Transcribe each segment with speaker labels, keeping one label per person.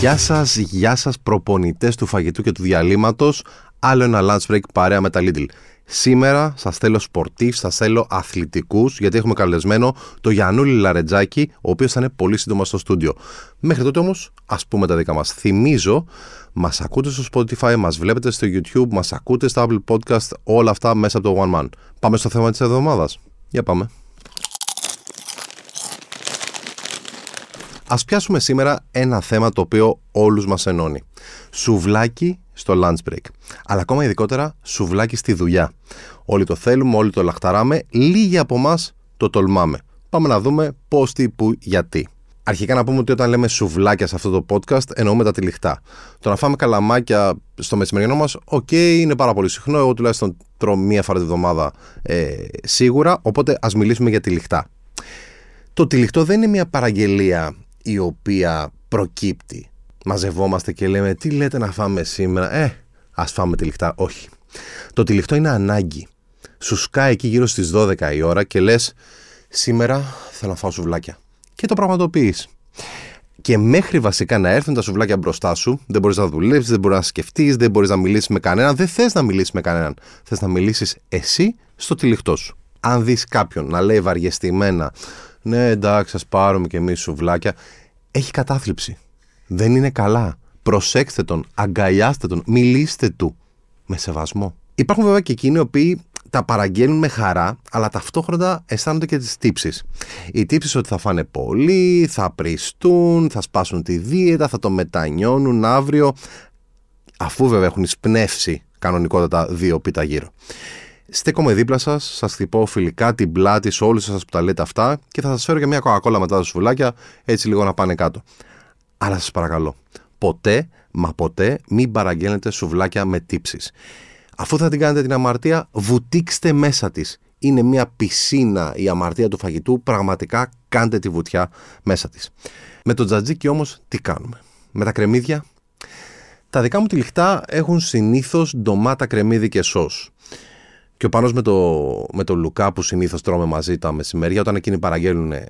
Speaker 1: Γεια σας, γεια σας προπονητές του φαγητού και του διαλύματος. Άλλο ένα lunch break παρέα με τα Lidl. Σήμερα σας θέλω σπορτίβ, σας θέλω αθλητικούς, γιατί έχουμε καλεσμένο το Γιαννούλη Λαρετζάκη, ο οποίος θα είναι πολύ σύντομα στο στούντιο. Μέχρι τότε όμως, ας πούμε τα δικά μας. Θυμίζω, μας ακούτε στο Spotify, μας βλέπετε στο YouTube, μας ακούτε στο Apple Podcast, όλα αυτά μέσα από το One Man. Πάμε στο θέμα της εβδομάδας. Για πάμε. Ας πιάσουμε σήμερα ένα θέμα το οποίο όλους μας ενώνει. Σουβλάκι στο lunch break. Αλλά ακόμα ειδικότερα σουβλάκι στη δουλειά. Όλοι το θέλουμε, όλοι το λαχταράμε, λίγοι από εμάς το τολμάμε. Πάμε να δούμε πώς, τι, πού, γιατί. Αρχικά να πούμε ότι όταν λέμε σουβλάκια σε αυτό το podcast εννοούμε τα τυλιχτά. Το να φάμε καλαμάκια στο μεσημεριανό μας, οκ, είναι πάρα πολύ συχνό. Εγώ τουλάχιστον τρώω μία φορά τη βδομάδα ε, σίγουρα. Οπότε ας μιλήσουμε για τυλιχτά. Το τυλιχτό δεν είναι μια παραγγελία η οποία προκύπτει. Μαζευόμαστε και λέμε τι λέτε να φάμε σήμερα; Ε, ας φάμε τυλιχτά. Όχι. Το τυλιχτό είναι ανάγκη. Σου σκάει εκεί γύρω στις 12 η ώρα και λες σήμερα θέλω να φάω σουβλάκια. Και το πραγματοποιείς. Και μέχρι βασικά να έρθουν τα σουβλάκια μπροστά σου, δεν μπορείς να δουλέψεις, δεν μπορείς να σκεφτείς, δεν μπορείς να μιλήσεις με κανέναν, δεν θες να μιλήσεις με κανέναν. Θες να μιλήσεις εσύ στο τυλιχτό σου. Αν δεις κάποιον να λέει βαριεστημένα, ναι, εντάξει, ας πάρουμε και εμείς σουβλάκια. Έχει κατάθλιψη. Δεν είναι καλά. Προσέξτε τον, αγκαλιάστε τον, μιλήστε του. Με σεβασμό. Υπάρχουν βέβαια και εκείνοι οι οποίοι τα παραγγέλνουν με χαρά, αλλά ταυτόχρονα αισθάνονται και τις τύψεις. Οι τύψεις ότι θα φάνε πολύ, θα πριστούν, θα σπάσουν τη δίαιτα, θα το μετανιώνουν αύριο, αφού βέβαια έχουν εισπνεύσει κανονικότατα δύο πίτα γύρω. Στέκομαι δίπλα σας, σας χτυπώ φιλικά την πλάτη σε όλους σα που τα λέτε αυτά και θα σας φέρω και μια κοκακόλα μετά τα σουβλάκια, έτσι λίγο να πάνε κάτω. Αλλά σας παρακαλώ, ποτέ, μα ποτέ μην παραγγέλνετε σουβλάκια με τύψεις. Αφού θα την κάνετε την αμαρτία, βουτήξτε μέσα της. Είναι μια πισίνα η αμαρτία του φαγητού, πραγματικά κάντε τη βουτιά μέσα της. Με το τζατζίκι όμως τι κάνουμε; Με τα κρεμμύδια; Τα δικά μου τυλιχτά έχουν συνήθως ντομάτα, κρεμμύδι και σως. Και ο Πάνος με το, με το Λουκά που συνήθως τρώμε μαζί τα μεσημέρια, όταν εκείνοι παραγγέλνουν ε,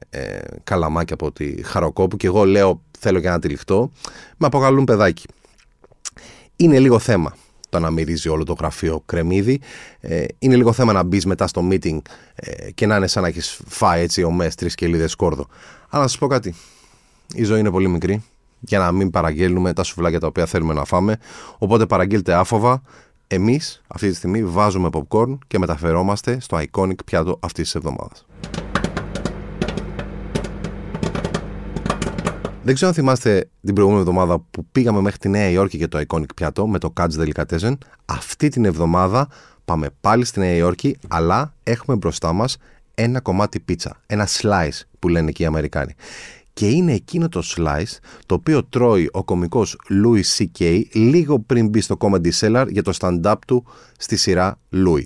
Speaker 1: καλαμάκια από τη Χαροκόπου και εγώ λέω θέλω και ένα τυλιχτό, με αποκαλούν παιδάκι. Είναι λίγο θέμα το να μυρίζει όλο το γραφείο κρεμμύδι. Ε, είναι λίγο θέμα να μπεις μετά στο meeting ε, και να είναι σαν να έχεις φάει έτσι ο μες τρεις κελίδες σκόρδο. Αλλά να σας πω κάτι. Η ζωή είναι πολύ μικρή για να μην παραγγέλνουμε τα σουβλάκια τα οποία θέλουμε να φάμε. Οπότε παραγγείλτε άφοβα, Εμείς αυτή τη στιγμή βάζουμε popcorn και μεταφερόμαστε στο iconic πιάτο αυτής της εβδομάδας. Δεν ξέρω αν θυμάστε την προηγούμενη εβδομάδα που πήγαμε μέχρι τη Νέα Υόρκη για το iconic πιάτο με το Catch Delicatessen. Αυτή την εβδομάδα πάμε πάλι στη Νέα Υόρκη, αλλά έχουμε μπροστά μας ένα κομμάτι πίτσα, ένα slice που λένε εκεί οι Αμερικάνοι και είναι εκείνο το slice το οποίο τρώει ο κομικός Louis C.K. λίγο πριν μπει στο Comedy Cellar για το stand-up του στη σειρά Louis.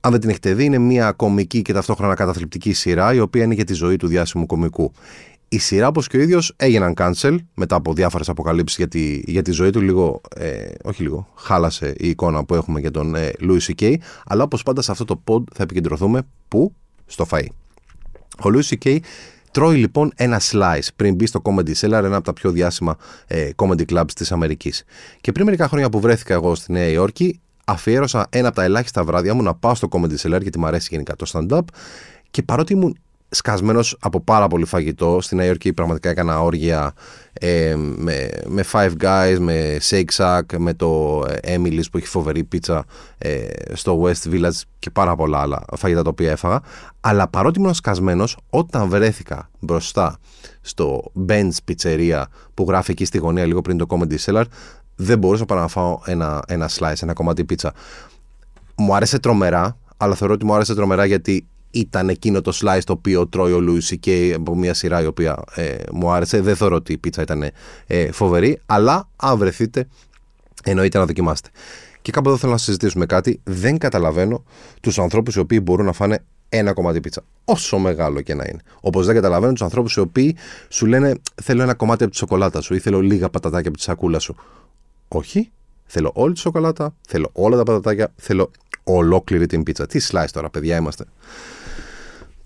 Speaker 1: Αν δεν την έχετε δει, είναι μια κομική και ταυτόχρονα καταθλιπτική σειρά η οποία είναι για τη ζωή του διάσημου κομικού. Η σειρά, όπως και ο ίδιος, έγιναν cancel μετά από διάφορες αποκαλύψεις για τη, για τη ζωή του. Λίγο, ε, όχι λίγο, χάλασε η εικόνα που έχουμε για τον ε, Louis C.K. Αλλά όπως πάντα σε αυτό το pod θα επικεντρωθούμε πού; Στο φαΐ. Ο Louis C.K. Τρώει λοιπόν ένα slice πριν μπει στο Comedy Cellar, ένα από τα πιο διάσημα ε, comedy clubs της Αμερικής. Και πριν μερικά χρόνια που βρέθηκα εγώ στη Νέα Υόρκη, αφιέρωσα ένα από τα ελάχιστα βράδια μου να πάω στο Comedy Cellar γιατί μου αρέσει γενικά το stand-up. Και παρότι ήμουν σκασμένος από πάρα πολύ φαγητό. Στη Νέα Υόρκη πραγματικά έκανα όργια ε, με, με Five Guys, με Shake Shack, με το ε, Emily's που έχει φοβερή πίτσα ε, στο West Village και πάρα πολλά άλλα φαγητά τα οποία έφαγα. Αλλά παρότι ήμουν σκασμένος, όταν βρέθηκα μπροστά στο Ben's Pizzeria που γράφει εκεί στη γωνία λίγο πριν το Comedy Cellar, δεν μπορούσα παρά να φάω ένα, ένα slice, ένα κομμάτι πίτσα. Μου άρεσε τρομερά, αλλά θεωρώ ότι μου άρεσε τρομερά γιατί ήταν εκείνο το slice το οποίο τρώει ο Λούι και από μια σειρά η οποία ε, μου άρεσε. Δεν θεωρώ ότι η πίτσα ήταν ε, φοβερή, αλλά αν βρεθείτε, εννοείται να δοκιμάστε. Και κάπου εδώ θέλω να συζητήσουμε κάτι. Δεν καταλαβαίνω τους ανθρώπους οι οποίοι μπορούν να φάνε ένα κομμάτι πίτσα. Όσο μεγάλο και να είναι. Όπως δεν καταλαβαίνω τους ανθρώπους οι οποίοι σου λένε Θέλω ένα κομμάτι από τη σοκολάτα σου ή θέλω λίγα πατατάκια από τη σακούλα σου. Όχι. Θέλω όλη τη σοκολάτα, θέλω όλα τα πατατάκια, θέλω ολόκληρη την πίτσα. Τι slice τώρα, παιδιά είμαστε.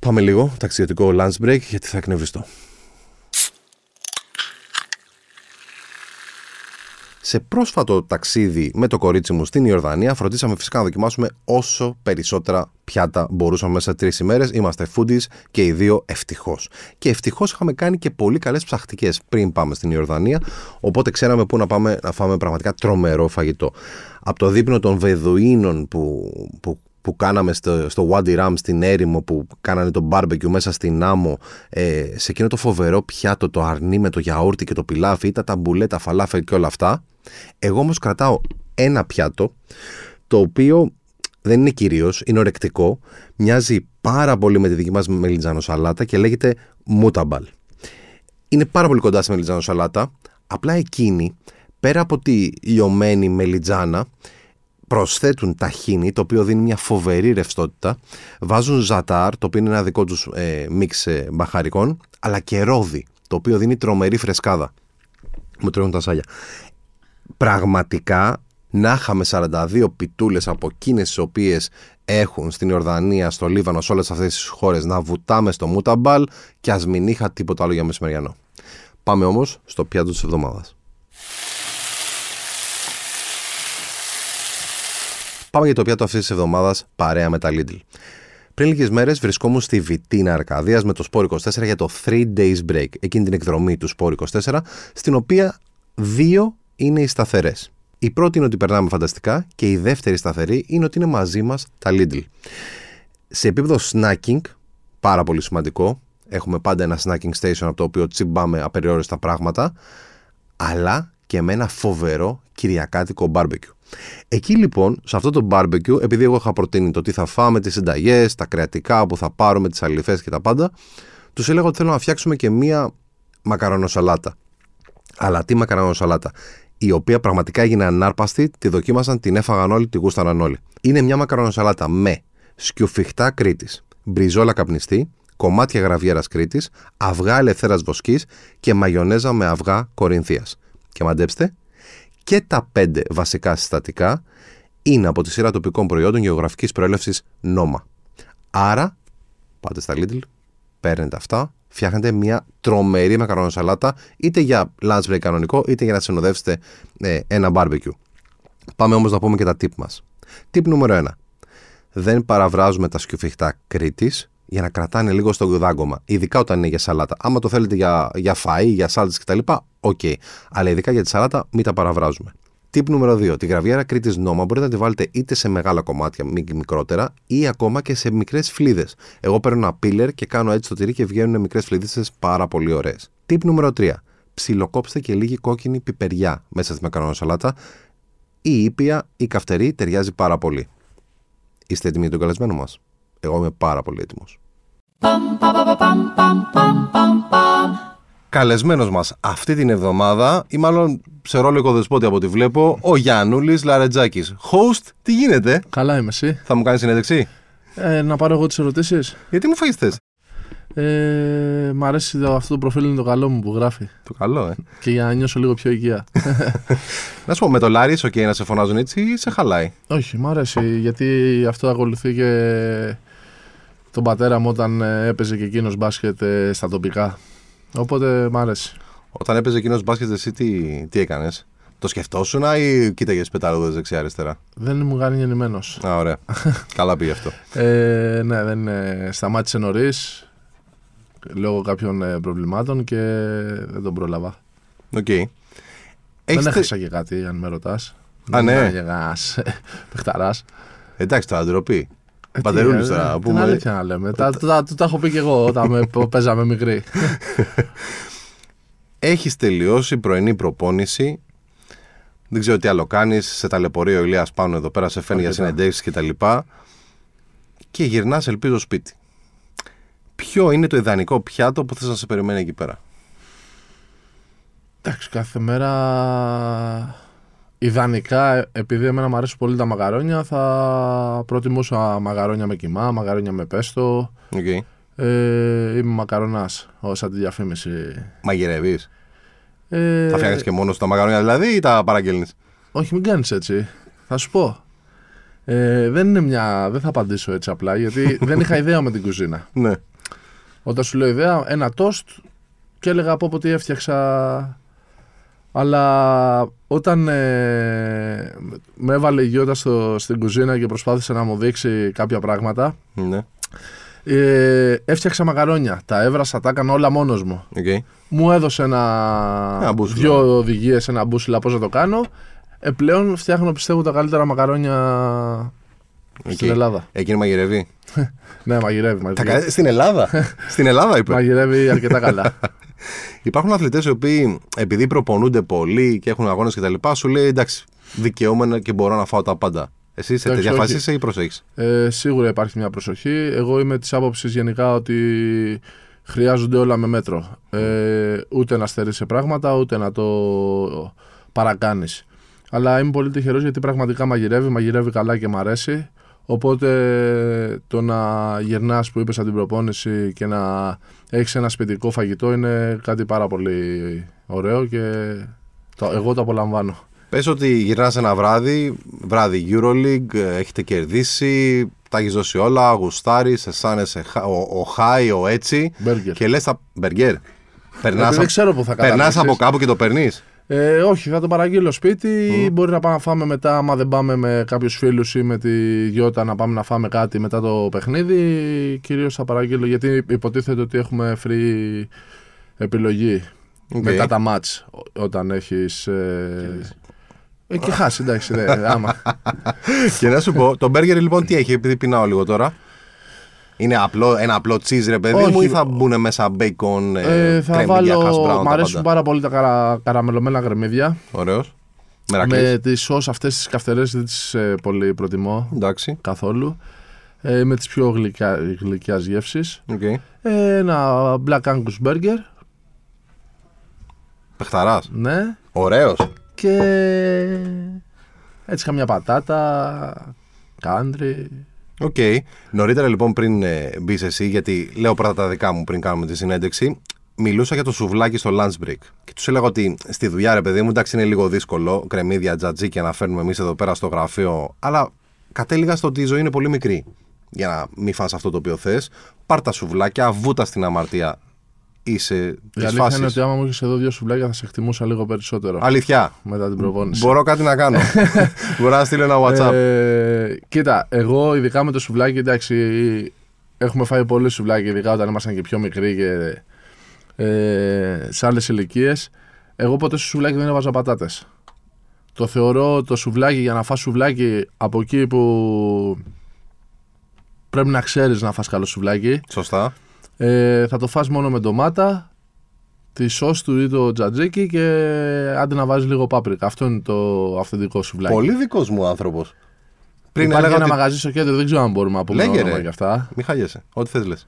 Speaker 1: Πάμε λίγο ταξιδιωτικό lunch break γιατί θα εκνευριστώ. Σε πρόσφατο ταξίδι με το κορίτσι μου στην Ιορδανία, φροντίσαμε φυσικά να δοκιμάσουμε όσο περισσότερα πιάτα μπορούσαμε μέσα σε τρεις ημέρες. Είμαστε foodies και οι δύο ευτυχώς. Και ευτυχώς είχαμε κάνει και πολύ καλές ψαχτικές πριν πάμε στην Ιορδανία. Οπότε ξέραμε πού να πάμε να φάμε πραγματικά τρομερό φαγητό. Από το δείπνο των Βεδουίνων που, που που κάναμε στο, στο Wadi Ram στην έρημο που κάνανε το barbecue μέσα στην άμμο ε, σε εκείνο το φοβερό πιάτο το αρνί με το γιαούρτι και το πιλάφι ή τα ταμπουλέ, τα φαλάφελ και όλα αυτά. Εγώ όμως κρατάω ένα πιάτο το οποίο δεν είναι κυρίως, είναι ορεκτικό μοιάζει πάρα πολύ με τη δική μας μελιτζάνο σαλάτα και λέγεται μούταμπαλ είναι πάρα πολύ κοντά στη μελιτζάνο σαλάτα. Απλά εκείνη πέρα από τη λιωμένη μελιτζάνα προσθέτουν ταχίνι, το οποίο δίνει μια φοβερή ρευστότητα. Βάζουν ζατάρ, το οποίο είναι ένα δικό τους ε, μίξ ε, μπαχαρικών, αλλά και ρόδι, το οποίο δίνει τρομερή φρεσκάδα. Μου τρώγουν τα σάλια. Πραγματικά να είχαμε 42 πιτούλες από εκείνες τις οποίες έχουν στην Ιορδανία, στο Λίβανο, σε όλες αυτές τις χώρες να βουτάμε στο Μούταμπαλ και ας μην είχα τίποτα άλλο για μεσημεριανό. Πάμε όμως στο πιάτο της εβδομάδας. Πάμε για το πιάτο αυτής της εβδομάδας παρέα με τα Lidl. Πριν λίγες μέρες βρισκόμουν στη Βιτίνα Αρκαδίας με το Σπόρ 24 για το 3 Days Break, εκείνη την εκδρομή του Σπόρ 24, στην οποία δύο είναι οι σταθερές. Η πρώτη είναι ότι περνάμε φανταστικά και η δεύτερη σταθερή είναι ότι είναι μαζί μας τα Lidl. Σε επίπεδο snacking, πάρα πολύ σημαντικό, έχουμε πάντα ένα snacking station από το οποίο τσιμπάμε απεριόριστα πράγματα, αλλά και με ένα φοβερό κυριακάτικο barbecue. Εκεί λοιπόν, σε αυτό το barbecue, επειδή εγώ είχα προτείνει το τι θα φάμε, τις συνταγές, τα κρεατικά που θα πάρουμε, τις αληθές και τα πάντα, τους έλεγα ότι θέλω να φτιάξουμε και μία μακαρονοσαλάτα. Αλλά τι μακαρονοσαλάτα, η οποία πραγματικά έγινε ανάρπαστη, τη δοκίμασαν, την έφαγαν όλοι, τη γούσταραν όλοι. Είναι μια μακαρονοσαλάτα με σκιουφιχτά Κρήτης, μπριζόλα καπνιστή, κομμάτια γραβιέρας Κρήτης, αυγά ελευθέρας βοσκής και μαγιονέζα με αυγά Κορινθίας. Και μαντέψτε, και τα πέντε βασικά συστατικά είναι από τη σειρά τοπικών προϊόντων γεωγραφικής προέλευσης νόμα. Άρα, πάτε στα Lidl, παίρνετε αυτά, φτιάχνετε μια τρομερή μακαρονοσαλάτα είτε για lunch break κανονικό είτε για να συνοδεύσετε ε, ένα barbecue. Πάμε όμως να πούμε και τα tip μας. Tip νούμερο 1. Δεν παραβράζουμε τα σκιουφιχτά Κρήτης για να κρατάνε λίγο στο δάγκωμα. Ειδικά όταν είναι για σαλάτα. Άμα το θέλετε για, για φαΐ, για σάλτσες κτλ. OK. Okay. Αλλά ειδικά για τη σαλάτα μην τα παραβράζουμε. Tip νούμερο 2. Τη γραβιέρα Κρήτη Νόμα μπορείτε να τη βάλετε είτε σε μεγάλα κομμάτια, μικρότερα, ή ακόμα και σε μικρές φλίδες. Εγώ παίρνω ένα πίλερ και κάνω έτσι το τυρί και βγαίνουν μικρές φλίδες πάρα πολύ ωραίες. Τύπ νούμερο 3. Ψιλοκόψτε και λίγη κόκκινη πιπεριά μέσα στη μακαρονοσαλάτα. Η ήπια ή καυτερή ταιριάζει πάρα πολύ. Είστε έτοιμοι για τον καλεσμένο μας; Εγώ είμαι πάρα πολύ έτοιμος. Καλεσμένος μας αυτή την εβδομάδα ή μάλλον σε ρόλο οικοδεσπότη από ό,τι βλέπω ο Γιάννουλης Λαρετζάκης. Host, τι γίνεται;
Speaker 2: Καλά είμαι εσύ;
Speaker 1: Θα μου κάνεις συνέντευξη;
Speaker 2: Ε, να πάρω εγώ τις ερωτήσεις.
Speaker 1: Γιατί μου φάγεις θες;
Speaker 2: Ε, μ' αρέσει το, αυτό το προφίλ είναι το καλό μου που γράφει.
Speaker 1: Το καλό, ε.
Speaker 2: Και για να νιώσω λίγο πιο οικεία.
Speaker 1: να σου πω, με το Λάρι, οκ, να σε φωνάζουν έτσι ή σε χαλάει;
Speaker 2: Όχι, μ' αρέσει γιατί αυτό ακολουθεί και τον πατέρα μου όταν ε, έπαιζε και εκείνος μπάσκετ ε, στα τοπικά. Οπότε μ' άρεσε.
Speaker 1: Όταν έπαιζε εκείνος μπάσκετ, εσύ τι, τι έκανες; Το σκεφτόσουν ή κοίταγες πεταλούδες δεξιά-αριστερά;
Speaker 2: Δεν ήμουν γεννημένος.
Speaker 1: Α, ωραία. Καλά πήγε αυτό.
Speaker 2: Ε, ναι, δεν είναι. Σταμάτησε νωρίς λόγω κάποιων ε, προβλημάτων και δεν τον πρόλαβα.
Speaker 1: OK. Okay.
Speaker 2: Δεν έχασα και κάτι, αν με ρωτάς.
Speaker 1: Α, ναι.
Speaker 2: Παιχταρά.
Speaker 1: Εντάξει, τώρα ντροπή. Ε, Πατερούλη τώρα.
Speaker 2: Την αλήθεια να λέμε. Τα, τα, τα, έχω πει και εγώ όταν με, παίζαμε μικροί.
Speaker 1: Έχεις τελειώσει πρωινή προπόνηση. Δεν ξέρω τι άλλο κάνεις. Σε ταλαιπωρεί ο Ηλίας πάνω εδώ πέρα, σε φαίνει για συνεντεύξεις κτλ. Και, και γυρνάς, ελπίζω, σπίτι. Ποιο είναι το ιδανικό πιάτο που θες να σε περιμένει εκεί πέρα;
Speaker 2: Εντάξει, κάθε μέρα Ιδανικά, επειδή εμένα μου αρέσουν πολύ τα μαγαρόνια, θα προτιμούσα μαγαρόνια με κιμά, μαγαρόνια με πέστο.
Speaker 1: Okay.
Speaker 2: Ε, είμαι μακαρονάς, όσα τη διαφήμιση.
Speaker 1: Μαγειρεύεις; Ε, θα φτιάχνεις και μόνος τα μαγαρόνια δηλαδή ή τα παραγγέλνεις;
Speaker 2: Όχι, μην κάνεις έτσι. Θα σου πω. Ε, δεν είναι μια. Δεν θα απαντήσω έτσι απλά γιατί δεν είχα ιδέα με την κουζίνα.
Speaker 1: Ναι.
Speaker 2: Όταν σου λέω ιδέα, ένα τόστ και έλεγα από ό,τι έφτιαξα Αλλά όταν ε, με έβαλε η Γιώτα στο, στην κουζίνα και προσπάθησε να μου δείξει κάποια πράγματα,
Speaker 1: Ναι.
Speaker 2: ε, έφτιαξα μακαρόνια. Τα έβρασα, τα έκανα όλα μόνος μου.
Speaker 1: Okay.
Speaker 2: Μου έδωσε ένα,
Speaker 1: Ένα μπούσουλα.
Speaker 2: δύο οδηγίες, ένα μπούσουλα πώς να το κάνω. Ε, πλέον φτιάχνω πιστεύω τα καλύτερα μακαρόνια στην Ελλάδα.
Speaker 1: Εκείνη μαγειρεύει.
Speaker 2: Ναι, μαγειρεύει.
Speaker 1: Τα
Speaker 2: μαγειρεύει.
Speaker 1: κα- Στην Ελλάδα. Στην Ελλάδα είπε.
Speaker 2: Μαγειρεύει αρκετά καλά.
Speaker 1: Υπάρχουν αθλητές οι οποίοι επειδή προπονούνται πολύ και έχουν αγώνες κτλ. σου λέει εντάξει, δικαιούμαι και μπορώ να φάω τα πάντα. Εσύ σε
Speaker 2: Εντάξει,
Speaker 1: τέτοια
Speaker 2: όχι.
Speaker 1: φάση είσαι ή προσέχεις;
Speaker 2: Ε, σίγουρα υπάρχει μια προσοχή. Εγώ είμαι της άποψης γενικά ότι χρειάζονται όλα με μέτρο. Ε, ούτε να στερείς σε πράγματα, ούτε να το παρακάνεις. Αλλά είμαι πολύ τυχερός γιατί πραγματικά μαγειρεύει, μαγειρεύει καλά και μ' αρέσει. Οπότε το να γυρνάς που είπες από την προπόνηση και να έχεις ένα σπιτικό φαγητό είναι κάτι πάρα πολύ ωραίο και το, εγώ το απολαμβάνω.
Speaker 1: Πες ότι γυρνάς ένα βράδυ, βράδυ Euroleague, ε, έχετε κερδίσει, τα έχεις δώσει όλα, γουστάρεις, αισθάνεσαι χα- ο, ο χάι, ο έτσι.
Speaker 2: Μπέργκερ.
Speaker 1: Και λες τα. Μπεργκέρ. Περνάς
Speaker 2: δεν ξέρω που θα καταλήξεις.
Speaker 1: από κάπου και το παίρνεις.
Speaker 2: Ε, όχι, θα το παραγγείλω σπίτι. Μπορεί να πάμε να φάμε μετά, άμα δεν πάμε με κάποιους φίλους ή με τη Γιώτα να πάμε να φάμε κάτι μετά το παιχνίδι. Κυρίως θα παραγγείλω γιατί υποτίθεται ότι έχουμε free επιλογή
Speaker 1: Οκ.
Speaker 2: μετά τα ματς ό- όταν έχεις ε, ε, και χάσει, εντάξει, ναι, άμα.
Speaker 1: και να σου πω, το μπέργκερ λοιπόν τι έχει, επειδή πεινάω λίγο τώρα. Είναι απλό, ένα απλό cheese ρε παιδί μου
Speaker 2: Όχι.
Speaker 1: ή θα μπουν μέσα bacon,
Speaker 2: Ε,
Speaker 1: ε,
Speaker 2: θα
Speaker 1: κρεμμύδια, hash
Speaker 2: βάλω,
Speaker 1: brown,
Speaker 2: μ'
Speaker 1: τα
Speaker 2: αρέσουν
Speaker 1: πάντα.
Speaker 2: πάρα πολύ τα καρα, καραμελωμένα κρεμμύδια.
Speaker 1: Ωραίος. Μερακλής.
Speaker 2: Με τις σως αυτές τις καυτερές δεν τις ε, πολύ προτιμώ
Speaker 1: Εντάξει.
Speaker 2: καθόλου. Ε, με τις πιο γλυκιά, γλυκιάς γεύσεις.
Speaker 1: οκ.
Speaker 2: Ε, ένα Black Angus Burger,
Speaker 1: Παιχταράς.
Speaker 2: ναι.
Speaker 1: Ωραίος.
Speaker 2: Και έτσι καμιά πατάτα, country.
Speaker 1: OK. Νωρίτερα λοιπόν πριν ε, μπεις εσύ, γιατί λέω πρώτα τα δικά μου πριν κάνουμε τη συνέντευξη, μιλούσα για το σουβλάκι στο lunch break. Και τους έλεγα ότι στη δουλειά, ρε παιδί μου, εντάξει είναι λίγο δύσκολο, κρεμμύδια, τζατζίκια να φέρνουμε εμείς εδώ πέρα στο γραφείο, αλλά κατέληγα στο ότι η ζωή είναι πολύ μικρή. Για να μην φας αυτό το οποίο θες, πάρ τα σουβλάκια, βούτα στην αμαρτία. Είσαι
Speaker 2: Η
Speaker 1: της
Speaker 2: αλήθεια είναι
Speaker 1: φάσης.
Speaker 2: ότι άμα μου είχε εδώ δύο σουβλάκια θα σε εκτιμούσα λίγο περισσότερο
Speaker 1: Αλήθεια.
Speaker 2: μετά την προπόνηση.
Speaker 1: Μπορώ κάτι να κάνω. Μπορώ να στείλω ένα WhatsApp.
Speaker 2: Ε, κοίτα, εγώ ειδικά με το σουβλάκι, εντάξει, έχουμε φάει πολύ σουβλάκι, ειδικά όταν ήμασταν και πιο μικροί και ε, σε άλλες ηλικίες. Εγώ ποτέ στο σουβλάκι δεν έβαζα πατάτες. Το θεωρώ το σουβλάκι για να φας σουβλάκι από εκεί που πρέπει να ξέρεις να φας καλό σουβλάκι.
Speaker 1: Σωστά.
Speaker 2: Ε, θα το φας μόνο με ντομάτα, τη σως του ή το τζατζίκι και άντε να βάζεις λίγο πάπρικα. Αυτό είναι το αυθεντικό σουβλάκι.
Speaker 1: Πολύ δικός μου άνθρωπος. Πριν
Speaker 2: Υπάρχει
Speaker 1: έλεγα
Speaker 2: ένα
Speaker 1: ότι.
Speaker 2: μαγαζί στο κέντρο, δεν ξέρω αν μπορούμε να πούμε
Speaker 1: Λέγε,
Speaker 2: όνομα
Speaker 1: ρε.
Speaker 2: και αυτά.
Speaker 1: Μη χαλιέσαι. Ό,τι θες λες.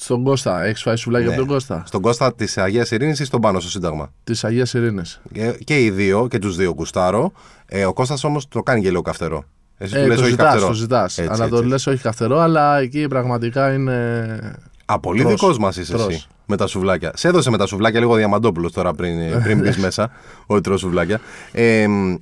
Speaker 2: Στον Κώστα, έχεις φάει σουβλάκι
Speaker 1: Ναι.
Speaker 2: από τον Κώστα;
Speaker 1: Στον Κώστα της Αγίας Ειρήνης ή στον πάνω στο Σύνταγμα;
Speaker 2: Της Αγίας Ειρήνης.
Speaker 1: Και, και οι δύο, και τους δύο κουστάρω. Ε, ο Κώστας όμως το κάνει και λίγο καυτερό. Εσύ του
Speaker 2: Ε,
Speaker 1: λες
Speaker 2: το
Speaker 1: όχι
Speaker 2: ζητάς,
Speaker 1: καυτερό.
Speaker 2: το ζητάς.
Speaker 1: Έτσι,
Speaker 2: Αλλά
Speaker 1: έτσι,
Speaker 2: το
Speaker 1: έτσι.
Speaker 2: λες όχι καυτερό, αλλά εκεί πραγματικά είναι.
Speaker 1: Α, πολύ
Speaker 2: Τρως.
Speaker 1: δικός μας είσαι
Speaker 2: Τρως.
Speaker 1: εσύ. Με τα σουβλάκια. Σε έδωσε με τα σουβλάκια λίγο διαμαντόπουλος τώρα πριν, πριν μπεις μέσα. Ότι τρώω σουβλάκια. Ε, μ,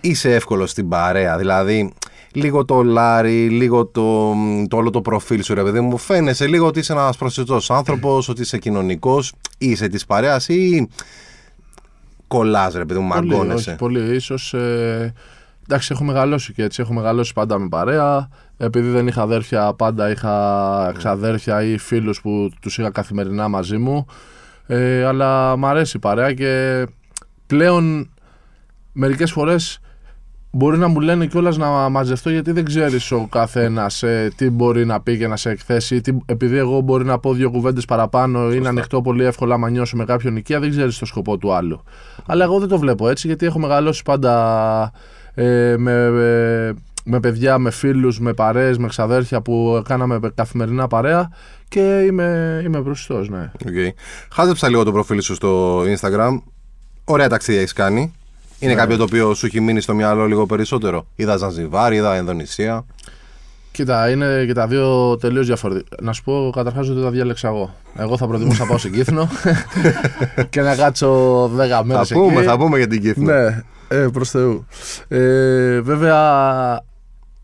Speaker 1: είσαι εύκολος στην παρέα. Δηλαδή, λίγο το λάρι, λίγο το, το όλο το προφίλ σου, ρε παιδί μου. Φαίνεσαι λίγο ότι είσαι ένας προσιτός άνθρωπος, ότι είσαι κοινωνικός. Είσαι της παρέας ή κολλάς, ρε παιδί μου,
Speaker 2: Πολύ,
Speaker 1: μαγκώνεσαι.
Speaker 2: όχι, πολύ. Ίσως, ε, εντάξει, έχω μεγαλώσει και έτσι. Έχω μεγαλώσει πάντα με παρέα. Επειδή δεν είχα αδέρφια, πάντα είχα ξαδέρφια ή φίλους που τους είχα καθημερινά μαζί μου. Ε, αλλά μ' αρέσει η παρέα και πλέον μερικές φορές μπορεί να μου λένε κιόλας να μαζευτώ γιατί δεν ξέρεις ο καθένας ε, τι μπορεί να πει και να σε εκθέσει. Τι, επειδή εγώ μπορεί να πω δύο κουβέντες παραπάνω ή να ανοιχτώ πολύ εύκολα άμα νιώσω με κάποιον οικία, δεν ξέρεις το σκοπό του άλλου. Αλλά εγώ δεν το βλέπω έτσι γιατί έχω μεγαλώσει πάντα ε, με, με, με παιδιά, με φίλους, με παρέες, με ξαδέρφια που κάναμε καθημερινά παρέα και είμαι, είμαι μπροστός, ναι.
Speaker 1: Okay. Χάζεψα λίγο το προφίλ σου στο Instagram. Ωραία ταξίδια έχεις κάνει. Είναι
Speaker 2: Ναι.
Speaker 1: κάποιο το οποίο σου έχει μείνει στο μυαλό λίγο περισσότερο. Είδα Ζανζιβάρ, είδα Ενδονησία.
Speaker 2: Κοίτα, είναι και τα δύο τελείως διαφορετικά. Να σου πω καταρχάς ότι τα διάλεξα εγώ. Εγώ θα προτιμούσα να πάω στην Κύθνο και να κάτσω 10 μέρες
Speaker 1: Θα πούμε,
Speaker 2: εκεί.
Speaker 1: θα πούμε για την Κύθνο.
Speaker 2: Ναι, ε, προς Θεού. Ε, βέβαια,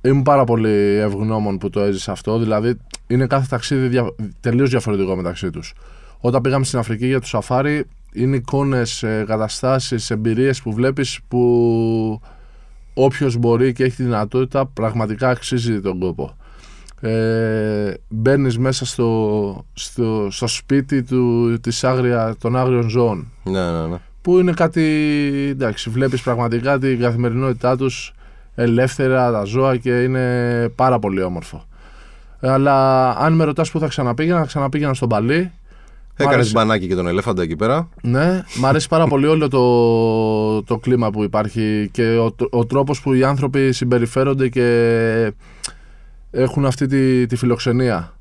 Speaker 2: είμαι πάρα πολύ ευγνώμων που το έζησα αυτό. Δηλαδή, είναι κάθε ταξίδι δια... τελείως διαφορετικό μεταξύ τους. Όταν πήγαμε στην Αφρική για το σαφάρι, είναι εικόνες, ε, καταστάσεις, εμπειρίες που βλέπεις που όποιος μπορεί και έχει τη δυνατότητα πραγματικά αξίζει τον κόπο. Ε, μπαίνεις μέσα στο, στο, στο σπίτι του, της άγρια, των άγριων ζώων
Speaker 1: Ναι, ναι, ναι.
Speaker 2: Που είναι κάτι, εντάξει, βλέπεις πραγματικά την καθημερινότητά τους ελεύθερα τα ζώα και είναι πάρα πολύ όμορφο. Αλλά αν με ρωτάς που θα ξαναπήγαινα, θα ξαναπήγαινα στον Παλί. Μ'
Speaker 1: Έκανες
Speaker 2: άρεσε-
Speaker 1: μπανάκι και τον ελέφαντα εκεί πέρα.
Speaker 2: Ναι, μ' αρέσει πάρα πολύ όλο το, το κλίμα που υπάρχει και ο, ο τρόπος που οι άνθρωποι συμπεριφέρονται και έχουν αυτή τη, τη φιλοξενία.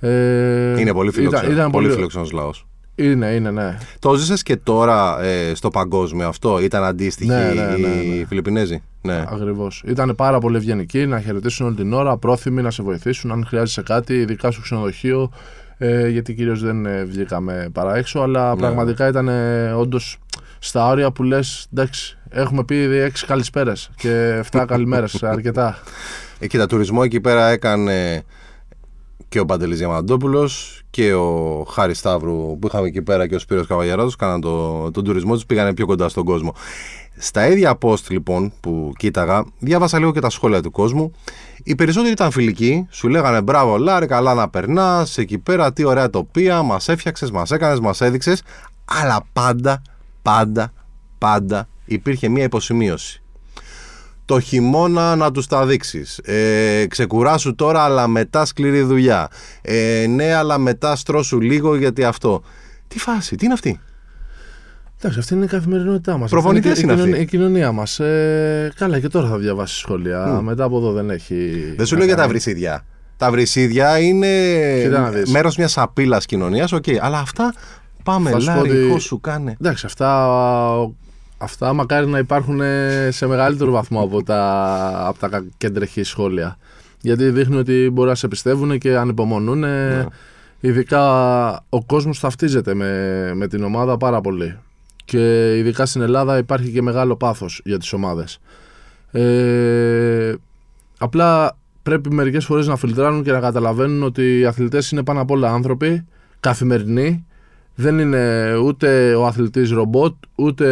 Speaker 2: Ε,
Speaker 1: Είναι πολύ φιλόξενο.
Speaker 2: Ήταν, ήταν
Speaker 1: πολύ
Speaker 2: πολύ,
Speaker 1: φιλόξενος λαός.
Speaker 2: Είναι, είναι, ναι.
Speaker 1: Το ζήσες και τώρα ε, στο παγκόσμιο αυτό; Ήταν αντίστοιχοι
Speaker 2: Ναι, ναι, ναι,
Speaker 1: οι
Speaker 2: ναι.
Speaker 1: Φιλιππινέζοι; Ναι.
Speaker 2: Ακριβώς. Ήταν πάρα πολύ ευγενικοί να χαιρετήσουν όλη την ώρα, πρόθυμοι να σε βοηθήσουν αν χρειάζεσαι κάτι, ειδικά στο ξενοδοχείο. Ε, γιατί κυρίως δεν ε, βγήκαμε παρά έξω, αλλά
Speaker 1: Ναι.
Speaker 2: πραγματικά ήταν ε, όντως στα όρια που λες: Εντάξει, έχουμε πει ήδη έξι καλησπέρες και 7 καλημέρες. αρκετά.
Speaker 1: Ε, κοίτα, τουρισμό εκεί πέρα έκανε και ο Παντελής Διαμαντόπουλος και ο Χάρη Σταύρου που είχαμε εκεί πέρα και ο Σπύρος Καβαγιαράτος κάναν το, τον τουρισμό τους, πήγανε πιο κοντά στον κόσμο. Στα ίδια post λοιπόν που κοίταγα, διάβασα λίγο και τα σχόλια του κόσμου. Οι περισσότεροι ήταν φιλικοί, σου λέγανε μπράβο Λάρη, καλά να περνάς, εκεί πέρα τι ωραία τοπία, μας έφτιαξες, μας έκανες, μας έδειξες. Αλλά πάντα, πάντα, πάντα υπήρχε μία υποσημείωση το χειμώνα να τους τα δείξεις. Ε, ξεκουράσου τώρα αλλά μετά σκληρή δουλειά. Ε, ναι αλλά μετά στρώσου λίγο γιατί αυτό. Τι φάση, τι είναι αυτή;
Speaker 2: Εντάξει, αυτή είναι η καθημερινότητά μας.
Speaker 1: Προπονητές είναι αυτοί.
Speaker 2: Η κοινωνία μας. Ε, καλά, και τώρα θα διαβάσεις σχόλια. Μετά από εδώ δεν έχει.
Speaker 1: Δεν σου
Speaker 2: να
Speaker 1: λέω για τα
Speaker 2: κάνει.
Speaker 1: βρυσίδια. Τα βρυσίδια είναι
Speaker 2: Κοίτα να δεις.
Speaker 1: μέρος μιας απειλάς κοινωνίας, οκ. Αλλά αυτά πάμε,
Speaker 2: Θα σου πω
Speaker 1: Λάρη,
Speaker 2: ότι-
Speaker 1: εγώ σου κάνε.
Speaker 2: Εντάξει, αυτά, αυτά μακάρι να υπάρχουν ε, σε μεγαλύτερο βαθμό από τα, από τα κεντρεχή σχόλια. Γιατί δείχνει ότι μπορεί να σε πιστεύουν και ανυπομονούν.
Speaker 1: Ναι.
Speaker 2: Ειδικά ο κόσμος ταυτίζεται με, με την ομάδα πάρα πολύ. Και ειδικά στην Ελλάδα υπάρχει και μεγάλο πάθος για τις ομάδες. Ε, απλά πρέπει μερικές φορές να φιλτράνουν και να καταλαβαίνουν ότι οι αθλητές είναι πάνω απ' όλα άνθρωποι, καθημερινοί. Δεν είναι ούτε ο αθλητής ρομπότ, ούτε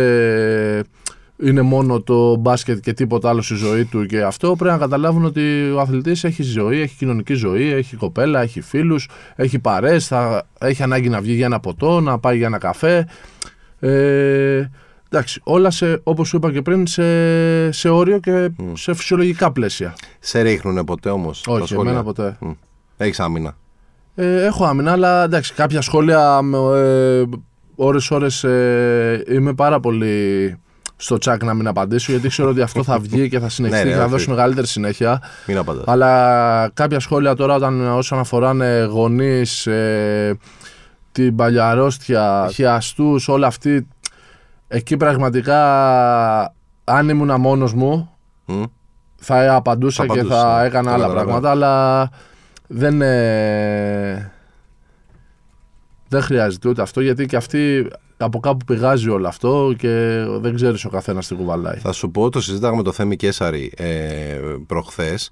Speaker 2: είναι μόνο το μπάσκετ και τίποτα άλλο στη ζωή του και αυτό. Πρέπει να καταλάβουν ότι ο αθλητής έχει ζωή, έχει κοινωνική ζωή, έχει κοπέλα, έχει φίλους, έχει παρές, θα έχει ανάγκη να βγει για ένα ποτό, να πάει για ένα καφέ. Ε, εντάξει, όλα σε, όπως σου είπα και πριν σε, σε όριο και σε φυσιολογικά πλαίσια.
Speaker 1: Σε ρίχνουνε ποτέ όμως τα
Speaker 2: Όχι,
Speaker 1: σχόλια.
Speaker 2: εμένα ποτέ.
Speaker 1: Μμ. Έχεις άμυνα.
Speaker 2: Ε, έχω άμυνα, αλλά εντάξει, κάποια σχόλια με, ε, ώρες ώρες ε, είμαι πάρα πολύ στο τσάκ να μην απαντήσω γιατί ξέρω ότι αυτό θα βγει και θα συνεχίσει
Speaker 1: Ναι, ναι,
Speaker 2: και θα
Speaker 1: όχι.
Speaker 2: δώσει μεγαλύτερη συνέχεια.
Speaker 1: Μην απαντάς.
Speaker 2: Αλλά κάποια σχόλια τώρα όταν, όσον αφοράνε γονείς, ε, την παλιαρόστια, χιαστούς, όλα αυτή, εκεί πραγματικά αν ήμουν μόνος μου
Speaker 1: Μμ.
Speaker 2: θα απαντούσα
Speaker 1: Θα
Speaker 2: και
Speaker 1: απαντούσες,
Speaker 2: θα
Speaker 1: ναι.
Speaker 2: έκανα
Speaker 1: Το
Speaker 2: άλλα
Speaker 1: καταλαβαίνω.
Speaker 2: πράγματα, αλλά δεν, ε, δεν χρειάζεται ούτε αυτό, γιατί και αυτή από κάπου πηγάζει όλο αυτό και δεν ξέρεις ο καθένας τι κουβαλάει.
Speaker 1: Θα σου πω, το συζήταγα με το Θέμη Κέσαρη ε, προχθές.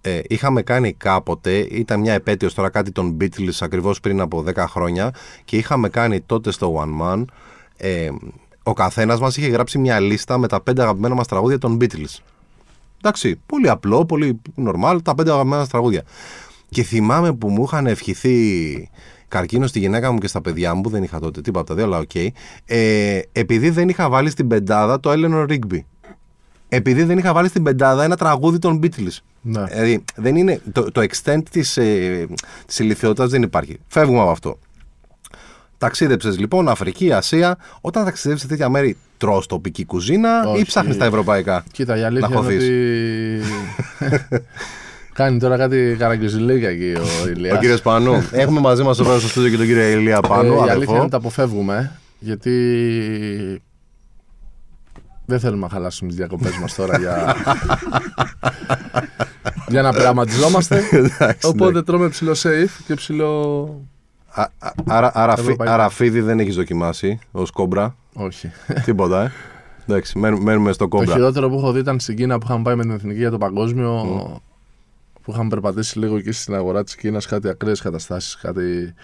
Speaker 1: Ε, είχαμε κάνει κάποτε, ήταν μια επέτειος τώρα κάτι των Beatles ακριβώς πριν από 10 χρόνια και είχαμε κάνει τότε στο One Man ε, ο καθένας μας είχε γράψει μια λίστα με τα πέντε αγαπημένα μας τραγούδια των Beatles. Εντάξει, πολύ απλό, πολύ normal, τα πέντε αγαπημένα μας τραγούδια. Και θυμάμαι που μου είχαν ευχηθεί καρκίνος στη γυναίκα μου και στα παιδιά μου, που δεν είχα τότε τίποτα από τα δύο, αλλά οκ. Ε, επειδή δεν είχα βάλει στην πεντάδα το Eleanor Rigby. Επειδή δεν είχα βάλει στην πεντάδα ένα τραγούδι των Beatles.
Speaker 2: Ναι.
Speaker 1: Δηλαδή, δεν είναι, το, το extent της, ε, της ηλιθιότητας δεν υπάρχει. Φεύγουμε από αυτό. Ταξίδεψες λοιπόν Αφρική, Ασία. Όταν ταξιδεύεις σε τέτοια μέρη, τρως τοπική κουζίνα ή
Speaker 2: Όχι.
Speaker 1: ψάχνεις τα ευρωπαϊκά.
Speaker 2: Κοίτα, η αλήθεια είναι
Speaker 1: χωθείς;
Speaker 2: ότι κάνει τώρα κάτι καραγκιουζιλίκια εκεί ο Ηλίας.
Speaker 1: Ο κύριος Πανού. Έχουμε μαζί μας εδώ στο στούντιο και τον κύριο Ηλία Πανού,
Speaker 2: Ε, η αλήθεια είναι
Speaker 1: αδερφό.
Speaker 2: ότι τα αποφεύγουμε, γιατί δεν θέλουμε να χαλάσουμε τις διακοπές μας τώρα για, για να πειραματιζόμαστε.
Speaker 1: Εντάξει,
Speaker 2: Οπότε τρώμε ψηλό safe και ψηλό...
Speaker 1: Α- α- Άρα, άρα, φι-
Speaker 2: Ευρωπαϊκά.
Speaker 1: άρα φίδι δεν έχεις δοκιμάσει ως κόμπρα.
Speaker 2: Όχι.
Speaker 1: Τίποτα, ε. Εντάξει, μένουμε, μένουμε στο
Speaker 2: Το
Speaker 1: κόμπρα.
Speaker 2: χειρότερο που έχω δει ήταν στην Κίνα που είχαμε πάει με την εθνική για το παγκόσμιο. Που είχαμε περπατήσει λίγο εκεί στην αγορά της Κίνας, κάτι ακραίες καταστάσεις. Κάτι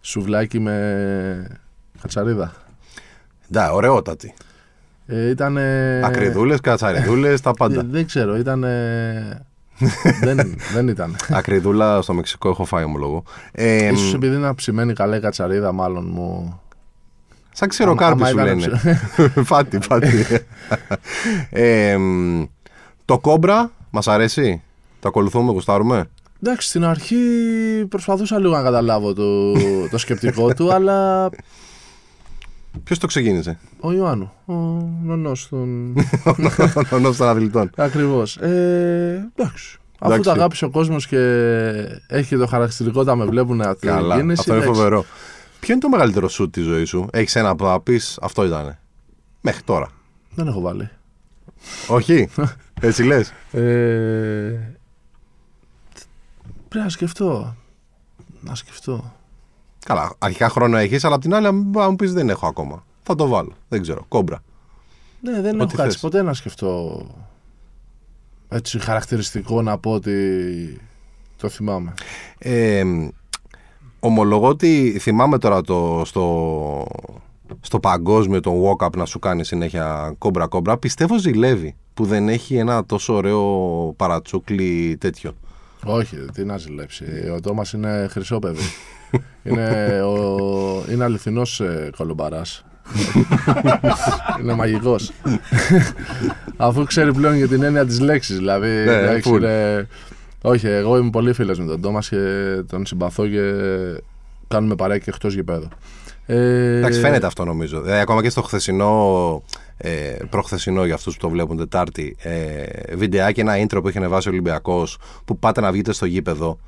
Speaker 2: σουβλάκι με κατσαρίδα.
Speaker 1: Ναι, ωραιότατη.
Speaker 2: Ε, ήταν.
Speaker 1: Ακριδούλες, κατσαριδούλες, τα πάντα.
Speaker 2: Ε, δεν ξέρω, ήταν. δεν, δεν ήταν.
Speaker 1: Ακριδούλα στο Μεξικό έχω φάει ομολογώ. Ε,
Speaker 2: Ίσως επειδή είναι ψημένη καλά η κατσαρίδα, μάλλον μου.
Speaker 1: Σαν ξηροκάρπι
Speaker 2: άμα
Speaker 1: σου
Speaker 2: ήταν
Speaker 1: λένε. φάτι, φάτι. ε, μ, το κόμπρα, μας αρέσει; Το ακολουθούμε, γουστάρουμε;
Speaker 2: Εντάξει, στην αρχή προσπαθούσα λίγο να καταλάβω το, το σκεπτικό του, αλλά
Speaker 1: Ποιος το ξεκίνησε,
Speaker 2: ο Ιωάννου, ο νονός των...
Speaker 1: ο νόμος των αθλητών.
Speaker 2: Ακριβώς. Ε, εντάξει. Αφού
Speaker 1: Εντάξει.
Speaker 2: το αγάπησε ο κόσμος και έχει και το χαρακτηριστικό τα με βλέπουν να την
Speaker 1: Καλά,
Speaker 2: κίνηση.
Speaker 1: αυτό είναι
Speaker 2: εντάξει.
Speaker 1: φοβερό. Ποιο είναι το μεγαλύτερο σουτ της ζωής σου, Έχεις ένα που θα πεις αυτό ήταν. Μέχρι τώρα.
Speaker 2: Δεν έχω βάλει.
Speaker 1: Όχι, έτσι λες.
Speaker 2: Ε, πρέπει να σκεφτώ. Να σκεφτώ.
Speaker 1: Καλά, αρχικά χρόνο έχεις, αλλά απ' την άλλη, αν μου πεις δεν έχω ακόμα. Θα το βάλω. Δεν ξέρω. Κόμπρα.
Speaker 2: Ναι, δεν
Speaker 1: Ό,τι
Speaker 2: έχω κάτσει
Speaker 1: θες.
Speaker 2: ποτέ να σκεφτώ έτσι χαρακτηριστικό να πω ότι το θυμάμαι.
Speaker 1: Ε, ομολογώ ότι θυμάμαι τώρα το, στο, στο παγκόσμιο το walk-up να σου κάνει συνέχεια κόμπρα κόμπρα. Πιστεύω ζηλεύει που δεν έχει ένα τόσο ωραίο παρατσούκλι τέτοιο.
Speaker 2: Όχι, τι να ζηλέψει. Ο Τόμας είναι χρυσό παιδί. είναι, ο, είναι αληθινός ε, κολομπαράς. είναι μαγικός. Αφού ξέρει πλέον για την έννοια της λέξης. Δηλαδή, εντάξει,
Speaker 1: full.
Speaker 2: είναι- όχι, εγώ είμαι πολύ φίλος με τον Τόμας και τον συμπαθώ και κάνουμε παρέα και εκτός γηπέδου. Ε,
Speaker 1: Εντάξει, φαίνεται αυτό νομίζω. Δηλαδή, ακόμα και στο χθεσινό, ε, προχθεσινό για αυτούς που το βλέπουν Τετάρτη, ε, βιντεάκι, ένα intro που έχει ανεβάσει ο Ολυμπιακός, που πάτε να βγείτε στο γήπεδο.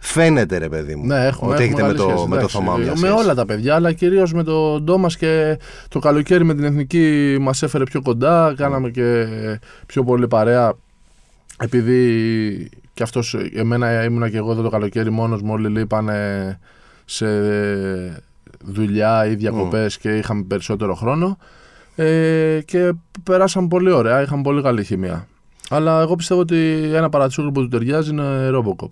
Speaker 1: Φαίνεται ρε παιδί μου
Speaker 2: Ναι, έχουμε,
Speaker 1: ότι
Speaker 2: έχουμε
Speaker 1: έχετε με
Speaker 2: καλή
Speaker 1: το,
Speaker 2: σχέση,
Speaker 1: με το
Speaker 2: εντάξει.
Speaker 1: Θωμά μιας
Speaker 2: Με
Speaker 1: σχέσης.
Speaker 2: όλα τα παιδιά, αλλά κυρίως με τον Ντόμας και το καλοκαίρι με την εθνική μας έφερε πιο κοντά. Κάναμε και πιο πολύ παρέα. Επειδή και αυτός, εμένα ήμουνα και εγώ εδώ το καλοκαίρι μόνος μου. Όλοι λείπανε σε δουλειά ή διακοπές και είχαμε περισσότερο χρόνο. Ε, και περάσαμε πολύ ωραία. Είχαμε πολύ καλή χημεία. Αλλά εγώ πιστεύω ότι ένα παρατσούκλι που του ταιριάζει είναι Robocop.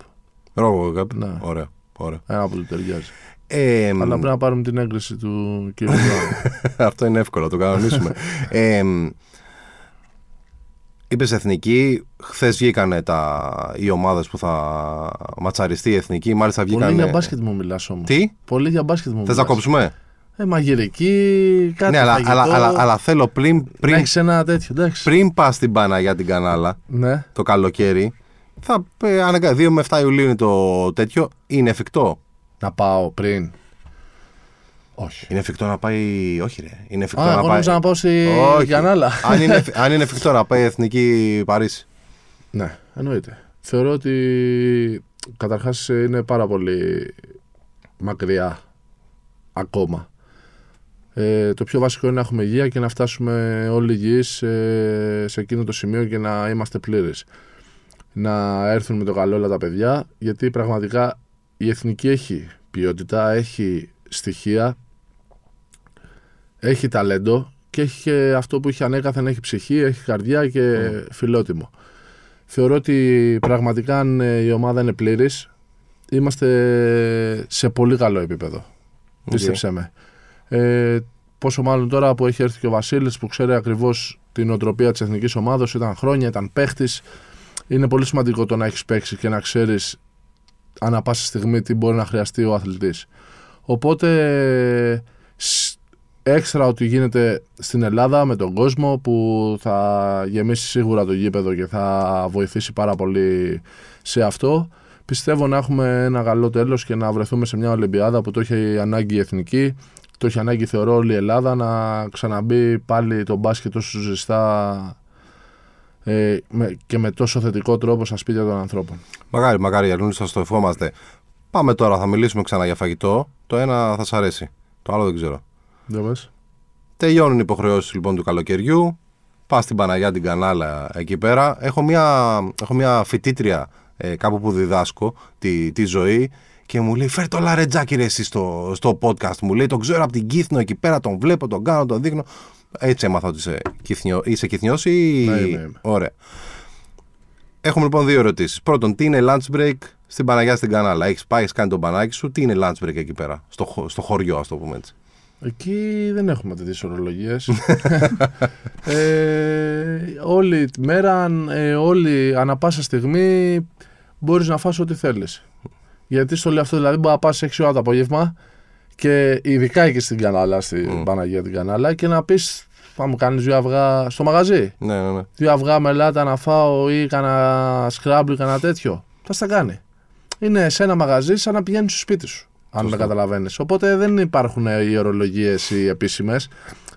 Speaker 1: Ρόμπο,
Speaker 2: Ναι.
Speaker 1: Ωραία. ωραία.
Speaker 2: Ένα που του ταιριάζει.
Speaker 1: Ε,
Speaker 2: Αλλά πρέπει να πάρουμε την έγκριση του κ. Μπράουν.
Speaker 1: αυτό είναι εύκολο, το κανονίσουμε. ε, Είπες εθνική, χθες βγήκαν τα, οι ομάδες που θα ματσαριστεί η εθνική. Μάλιστα
Speaker 2: Πολύ
Speaker 1: βγήκαν.
Speaker 2: για μπάσκετ μου μιλάς όμως.
Speaker 1: Τι,
Speaker 2: Πολύ για μπάσκετ μου
Speaker 1: θες
Speaker 2: μιλάς.
Speaker 1: να κόψουμε;
Speaker 2: Ε, μαγειρική, κάτι
Speaker 1: ναι, αλλά,
Speaker 2: φαγητό,
Speaker 1: αλλά, αλλά, αλλά θέλω πριν,
Speaker 2: να
Speaker 1: πριν,
Speaker 2: έχεις ένα τέτοιο, εντάξει.
Speaker 1: πριν πας στην Παναγιά την Κανάλα
Speaker 2: Ναι.
Speaker 1: το καλοκαίρι, θα ε, ανακα- 2 με 7 Ιουλίου είναι το τέτοιο. Είναι εφικτό;
Speaker 2: Να πάω πριν. Όχι.
Speaker 1: Είναι εφικτό να πάει. Όχι, ρε. Είναι εφικτό
Speaker 2: Α,
Speaker 1: να
Speaker 2: εγώ
Speaker 1: πάει.
Speaker 2: νόμιζα να πάω στη
Speaker 1: Όχι.
Speaker 2: Γιαννάλα.
Speaker 1: αν, είναι, εφ- αν είναι εφικτό να πάει η εθνική Παρίσι.
Speaker 2: Ναι, εννοείται. Θεωρώ ότι καταρχάς είναι πάρα πολύ μακριά ακόμα. Ε, το πιο βασικό είναι να έχουμε υγεία και να φτάσουμε όλοι υγιείς ε, σε εκείνο το σημείο και να είμαστε πλήρες. Να έρθουν με το καλό όλα τα παιδιά, γιατί πραγματικά η εθνική έχει ποιότητα, έχει στοιχεία, έχει ταλέντο και έχει και αυτό που έχει ανέκαθεν, έχει ψυχή, έχει καρδιά και φιλότιμο. Θεωρώ ότι πραγματικά αν ε, η ομάδα είναι πλήρης, είμαστε σε πολύ καλό επίπεδο. Πίστεψέ με. Ε, πόσο μάλλον τώρα που έχει έρθει και ο Βασίλης που ξέρει ακριβώς την οτροπία της εθνικής ομάδας, ήταν χρόνια, ήταν παίχτης. Είναι πολύ σημαντικό το να έχεις παίξει και να ξέρεις ανά πάσα στιγμή τι μπορεί να χρειαστεί ο αθλητής. Οπότε σ- έξτρα ότι γίνεται στην Ελλάδα με τον κόσμο που θα γεμίσει σίγουρα το γήπεδο και θα βοηθήσει πάρα πολύ σε αυτό. Πιστεύω να έχουμε ένα καλό τέλος και να βρεθούμε σε μια Ολυμπιάδα που το έχει ανάγκη η εθνική. Το έχει ανάγκη θεωρώ όλη η Ελλάδα να ξαναμπεί πάλι το μπάσκετ τόσο ζεστά ε, με- και με τόσο θετικό τρόπο στα σπίτια των ανθρώπων.
Speaker 1: Μακάρι, μακάρι, Γιάννη, σας το ευχόμαστε. Πάμε τώρα, θα μιλήσουμε ξανά για φαγητό. Το ένα θα σα αρέσει. Το άλλο δεν ξέρω.
Speaker 2: Δεν πες.
Speaker 1: Τελειώνουν οι υποχρεώσεις λοιπόν του καλοκαιριού. Πας στην Παναγιά την Κανάλα εκεί πέρα. Έχω μια, έχω μια φοιτήτρια ε, κάπου που διδάσκω τη, τη ζωή και μου λέει: Φέρ το λαρετζάκι ρε εσύ στο, στο podcast. Μου λέει: Τον ξέρω από την Κύθνο εκεί πέρα, τον βλέπω, τον κάνω, τον δείχνω. Έτσι έμαθα ότι είσαι Κύθνιο. Είσαι Κύθνιος ή.
Speaker 2: Ναι, είμαι, είμαι.
Speaker 1: Ωραία. Έχουμε λοιπόν δύο ερωτήσεις. Πρώτον, τι είναι lunch break στην Παναγιά στην Κανάλα; Έχεις πάει, έχεις κάνει τον πανάκι σου; Τι είναι lunch break εκεί πέρα, στο, χω- στο χωριό, ας το πούμε έτσι.
Speaker 2: Εκεί δεν έχουμε τέτοιες ορολογίες. ε, όλη τη μέρα, ε, όλη, ανα πάσα στιγμή μπορείς να φας ό,τι θέλεις. Γιατί στο λέω αυτό, δηλαδή μπορεί να πας 6 ώρα το απόγευμα και ειδικά εκεί στην Κανάλα, στην Παναγία την Κανάλα και να πεις θα μου κάνεις δύο αυγά στο μαγαζί.
Speaker 1: Ναι, ναι, ναι.
Speaker 2: Δύο αυγά με λάτα να φάω ή κανένα σκράμπλ ή κανένα τέτοιο. Θα στα κάνει. Είναι σε ένα μαγαζί σαν να πηγαίνεις στο σπίτι σου. Αν δεν καταλαβαίνεις. Οπότε δεν υπάρχουν οι ορολογίες οι επίσημες.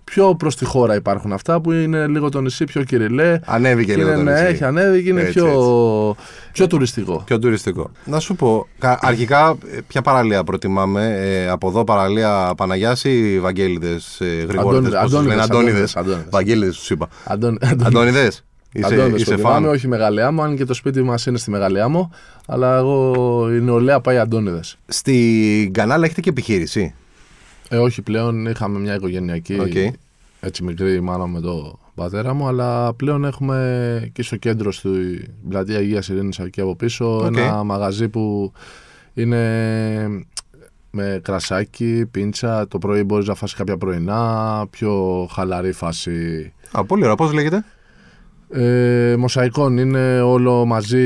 Speaker 2: Πιο προς τη χώρα υπάρχουν αυτά που είναι λίγο το νησί πιο κυριλέ.
Speaker 1: Ανέβηκε
Speaker 2: Και
Speaker 1: λίγο
Speaker 2: είναι,
Speaker 1: το
Speaker 2: ναι,
Speaker 1: νησί.
Speaker 2: έχει ανέβει και είναι
Speaker 1: Έτσι,
Speaker 2: πιο,
Speaker 1: έτσι.
Speaker 2: πιο τουριστικό.
Speaker 1: Πιο τουριστικό. Να σου πω, κα- αρχικά ε, ποια παραλία προτιμάμε. Ε, από εδώ παραλία Παναγιάς ή Βαγγέλιδες ε, Γρηγόρητες.
Speaker 2: Αντώνιδες,
Speaker 1: πώς τους λένε,
Speaker 2: Αντώνιδες,
Speaker 1: Αντώνιδες.
Speaker 2: Αντώνιδες.
Speaker 1: Βαγγέλιδες τους είπα.
Speaker 2: Αντών,
Speaker 1: Αντώνηδες. Είσαι,
Speaker 2: Αντώνης
Speaker 1: είσαι
Speaker 2: προτιμάμε,
Speaker 1: φαν.
Speaker 2: όχι Μεγάλη Άμμο, αν και το σπίτι μας είναι στη Μεγάλη Άμμο. Αλλά εγώ η νεολαία πάει Αντώνηδες.
Speaker 1: Στην Κανάλα έχετε και επιχείρηση.
Speaker 2: Ε, όχι πλέον, είχαμε μια οικογενειακή
Speaker 1: Οκ.
Speaker 2: έτσι μικρή μάλλον με το πατέρα μου, αλλά πλέον έχουμε και στο κέντρο στην πλατεία Αγίας Ειρήνης εκεί από πίσω
Speaker 1: Οκ.
Speaker 2: ένα μαγαζί που είναι με κρασάκι, πίντσα, το πρωί μπορείς να φας κάποια πρωινά, πιο χαλαρή φάση.
Speaker 1: Α, πολύ ωραία. Πώς λέγεται;
Speaker 2: Ε, μοσαϊκόν είναι όλο μαζί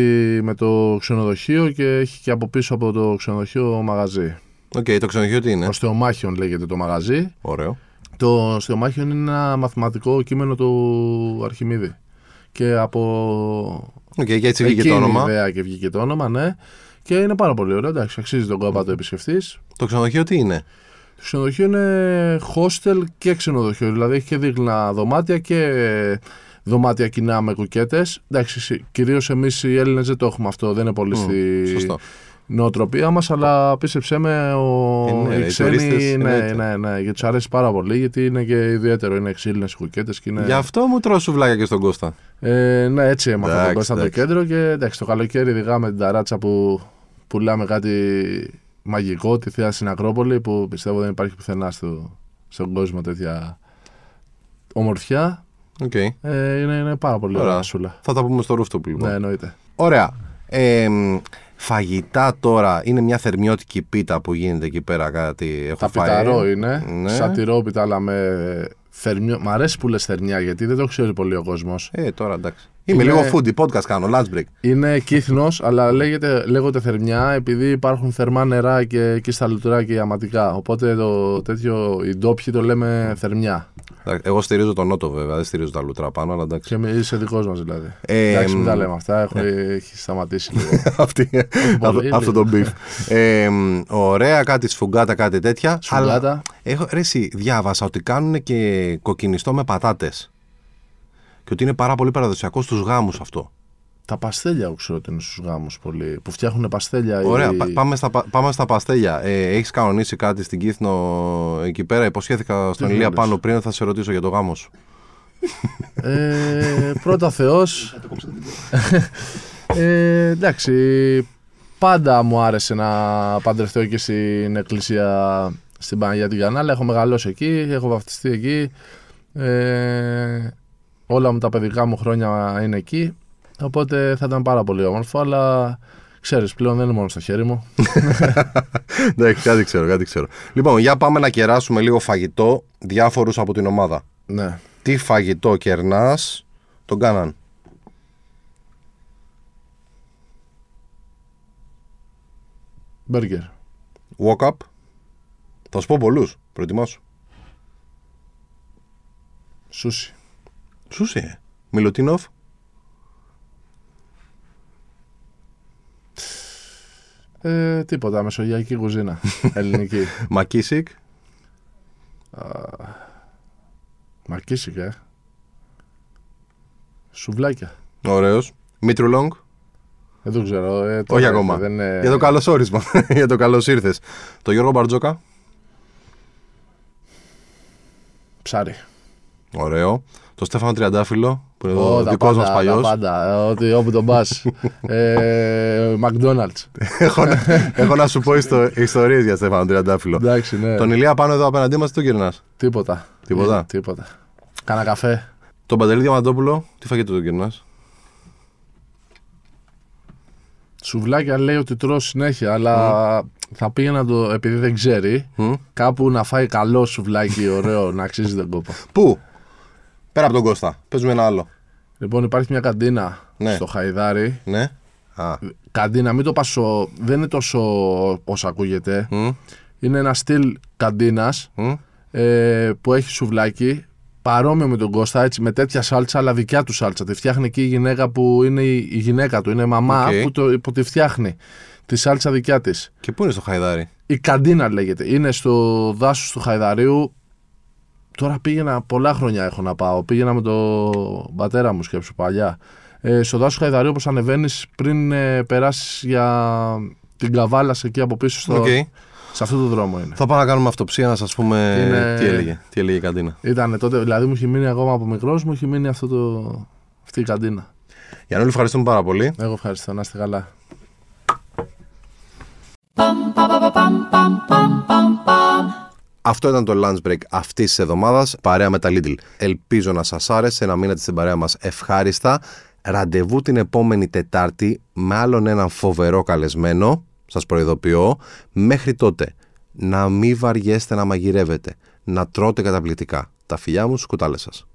Speaker 2: με το ξενοδοχείο και έχει και από πίσω από το ξενοδοχείο μαγαζί.
Speaker 1: Οκ, το ξενοδοχείο τι είναι;
Speaker 2: Οστομάχιον λέγεται το μαγαζί.
Speaker 1: Ωραίο.
Speaker 2: Το Οστομάχιον είναι ένα μαθηματικό κείμενο του Αρχιμίδη. Και από
Speaker 1: Οκ, και έτσι βγήκε
Speaker 2: εκείνη
Speaker 1: το
Speaker 2: η
Speaker 1: όνομα.
Speaker 2: ιδέα και βγήκε το όνομα, ναι. Και είναι πάρα πολύ ωραίο. Εντάξει, αξίζει τον κόπο να το επισκεφτεί.
Speaker 1: Το ξενοδοχείο τι είναι;
Speaker 2: Το ξενοδοχείο είναι hostel και ξενοδοχείο. Δηλαδή έχει και δίκλινα δωμάτια και δωμάτια κοινά με κουκέτες. Εντάξει, κυρίως εμείς οι Έλληνες δεν το έχουμε αυτό. Δεν είναι πολύ στη
Speaker 1: Σωστό.
Speaker 2: Νοοτροπία μας, αλλά πίστεψέ με, ο...
Speaker 1: Ε, ναι,
Speaker 2: οι
Speaker 1: οι
Speaker 2: ξένοι.
Speaker 1: τουρίστες είναι
Speaker 2: ναι,
Speaker 1: έτσι.
Speaker 2: ναι, ναι, γιατί του αρέσει πάρα πολύ, γιατί είναι και ιδιαίτερο. Είναι ξύλινες οι κουκέτες και είναι.
Speaker 1: Γι' αυτό μου τρώω σουβλάκια και στον Κώστα.
Speaker 2: Ε, ναι, έτσι έμαθα
Speaker 1: Εντάξει,
Speaker 2: τον Κώστα το
Speaker 1: εντάξει.
Speaker 2: κέντρο και εντάξει, το καλοκαίρι οδηγάμε την ταράτσα που πουλάμε κάτι μαγικό, τη θεία στην Ακρόπολη που πιστεύω δεν υπάρχει πουθενά στο, στον κόσμο τέτοια ομορφιά.
Speaker 1: Οκ.
Speaker 2: Ε, είναι, είναι πάρα πολύ
Speaker 1: Ωραία.
Speaker 2: ωραία όλα.
Speaker 1: Θα τα πούμε στο rooftop λοιπόν.
Speaker 2: Ναι, εννοείται.
Speaker 1: Ωραία. Ε, μ, φαγητά τώρα είναι μια θερμιώτικη πίτα που γίνεται εκεί πέρα κάτι. Έχω
Speaker 2: Τα
Speaker 1: φάει.
Speaker 2: πιταρό είναι,
Speaker 1: Ναι.
Speaker 2: σαν τυρόπιτα αλλά με θερμιο... Μ' αρέσει που λες θερμιά γιατί δεν το ξέρει πολύ ο κόσμος.
Speaker 1: Ε, τώρα εντάξει. Είμαι
Speaker 2: Είναι-
Speaker 1: λίγο foodie, podcast κάνω, lunch break.
Speaker 2: Είναι Κύθνος, αλλά λέγεται, λέγονται θερμιά επειδή υπάρχουν θερμά νερά και εκεί στα λουτρά και ιαματικά. Οπότε το τέτοιο, οι ντόπιοι το λέμε θερμιά.
Speaker 1: Εντάξει, Εγώ στηρίζω τον Νότο βέβαια, δεν στηρίζω τα λουτρά πάνω, αλλά εντάξει.
Speaker 2: Και μη- είσαι δικός μας δηλαδή.
Speaker 1: Ε,
Speaker 2: Εντάξει, μην τα
Speaker 1: μ,
Speaker 2: λέμε αυτά. Έχω, έχει σταματήσει λίγο.
Speaker 1: Αυτή, αυτό,
Speaker 2: πολύ,
Speaker 1: αυτό το beef. Ε, μ, ωραία, κάτι σφουγγάτα, κάτι τέτοια.
Speaker 2: Σφουγγάτα.
Speaker 1: Αλλά έχω, ρε, εσύ, διάβασα ότι κάνουν και κοκκινιστό με πατάτες. Και ότι είναι πάρα πολύ παραδοσιακό στους γάμους αυτό.
Speaker 2: τα παστέλια, εγώ ξέρω ότι είναι στους γάμους πολύ. Που φτιάχνουν παστέλια.
Speaker 1: Ωραία,
Speaker 2: ή-
Speaker 1: πα- πάμε, στα, πα- πάμε στα παστέλια. Ε, Έχεις κανονίσει κάτι στην Κύθνο εκεί πέρα; Υποσχέθηκα στον
Speaker 2: Τι
Speaker 1: Ηλία
Speaker 2: θέλεις;
Speaker 1: πάνω πριν θα σε ρωτήσω για το γάμο σου.
Speaker 2: Ε, πρώτα Θεός. ε, εντάξει. Πάντα μου άρεσε να παντρευτώ εκεί στην εκκλησία στην Παναγία την Κανάλα. Έχω μεγαλώσει εκεί, έχω βαφτιστεί εκεί. Ε, όλα μου τα παιδικά μου χρόνια είναι εκεί. Οπότε θα ήταν πάρα πολύ όμορφο, αλλά ξέρεις πλέον δεν είναι μόνο στο χέρι μου.
Speaker 1: Εντάξει, κάτι ξέρω, κάτι ξέρω. Λοιπόν, για πάμε να κεράσουμε λίγο φαγητό διάφορους από την ομάδα.
Speaker 2: ναι.
Speaker 1: Τι φαγητό κερνάς, τον κάναν;
Speaker 2: Μπέργκερ.
Speaker 1: Walk up. Θα σου πω πολλούς. Προετοιμάσου.
Speaker 2: Σούσι.
Speaker 1: Σούσι, ε. Μιλωτίνοφ.
Speaker 2: Ε, τίποτα, μεσογειακή κουζίνα. Ελληνική.
Speaker 1: Μακίσικ.
Speaker 2: Μαρκίσικα, ε. Σουβλάκια.
Speaker 1: Ωραίος. Μήτρουλόγκ.
Speaker 2: Δεν το ξέρω. Ε, τώρα
Speaker 1: Όχι
Speaker 2: ήρθε,
Speaker 1: ακόμα.
Speaker 2: Δεν, είναι-
Speaker 1: Για το καλώ όρισμα. Για το καλώς ήρθες. Το Γιώργο Μπαρτζόκα.
Speaker 2: Ψάρι.
Speaker 1: Ωραίο. Το Στέφανο Τριαντάφυλλο. Που είναι
Speaker 2: Ω,
Speaker 1: ο
Speaker 2: τα
Speaker 1: δικός
Speaker 2: πάντα,
Speaker 1: μα
Speaker 2: τα
Speaker 1: παλιός.
Speaker 2: πάντα. Ε, Ότι όπου τον πας. ε, McDonald's.
Speaker 1: έχω, να- έχω να σου πω ιστορίες για Στέφανο Τριαντάφυλλο.
Speaker 2: Εντάξει, ναι.
Speaker 1: Τον Ηλία πάνω εδώ απέναντί μας, τι τον γυρνάς;
Speaker 2: Τίποτα.
Speaker 1: Τίποτα;
Speaker 2: Ε, τίποτα. Κάνα καφέ.
Speaker 1: Τον Παντελή Διαμαντόπουλο, τι φαγητό τον γυρνάς;
Speaker 2: Σουβλάκια λέει ότι τρώω συνέχεια, αλλά Θα πήγαινα το, επειδή δεν ξέρει, κάπου να φάει καλό σουβλάκι ωραίο να αξίζει τον κόπο.
Speaker 1: Πού; Πέρα από τον Κώστα. Παίζουμε ένα άλλο.
Speaker 2: Λοιπόν, υπάρχει μια καντίνα
Speaker 1: Ναι.
Speaker 2: στο Χαϊδάρι.
Speaker 1: Ναι. Α.
Speaker 2: Καντίνα, μην το πασω. Δεν είναι τόσο όσο ακούγεται.
Speaker 1: Μμ.
Speaker 2: Είναι ένα στυλ καντίνας
Speaker 1: Μμ.
Speaker 2: ε, που έχει σουβλάκι. Παρόμοιο με τον Κώστα, έτσι, με τέτοια σάλτσα, αλλά δικιά του σάλτσα. Τη φτιάχνει εκεί η γυναίκα που είναι η, η γυναίκα του, είναι η μαμά
Speaker 1: Οκ.
Speaker 2: που, το, που τη φτιάχνει. Τη σάλτσα δικιά της.
Speaker 1: Και πού είναι στο Χαϊδάρι;
Speaker 2: Η καντίνα λέγεται. Είναι στο δάσος του Χαϊδαρίου. Τώρα πήγαινα, πολλά χρόνια έχω να πάω. Πήγαινα με τον πατέρα μου, σκέψου παλιά. Ε, στο δάσος του Χαϊδαρίου, όπως ανεβαίνεις, πριν ε, περάσει για την καβάλα εκεί από πίσω, στο,
Speaker 1: Οκ.
Speaker 2: σε αυτό το δρόμο είναι.
Speaker 1: Θα πάμε να κάνουμε αυτοψία να σας πούμε
Speaker 2: Είναι-
Speaker 1: τι έλεγε. Τι έλεγε η καντίνα.
Speaker 2: Ήταν τότε, δηλαδή μου έχει μείνει ακόμα από μικρό μου, έχει μείνει αυτό το, αυτή η καντίνα.
Speaker 1: Γιάννη, ευχαριστούμε πάρα πολύ.
Speaker 2: Εγώ ευχαριστώ, να είστε καλά.
Speaker 1: Αυτό ήταν το lunch break αυτής της εβδομάδας, παρέα με τα Lidl. Ελπίζω να σας άρεσε, να μείνετε στην παρέα μας ευχάριστα. Ραντεβού την επόμενη Τετάρτη με άλλον έναν φοβερό καλεσμένο. Σας προειδοποιώ. Μέχρι τότε, να μην βαριέστε να μαγειρεύετε. Να τρώτε καταπληκτικά. Τα φιλιά μου, σκουτάλες σας.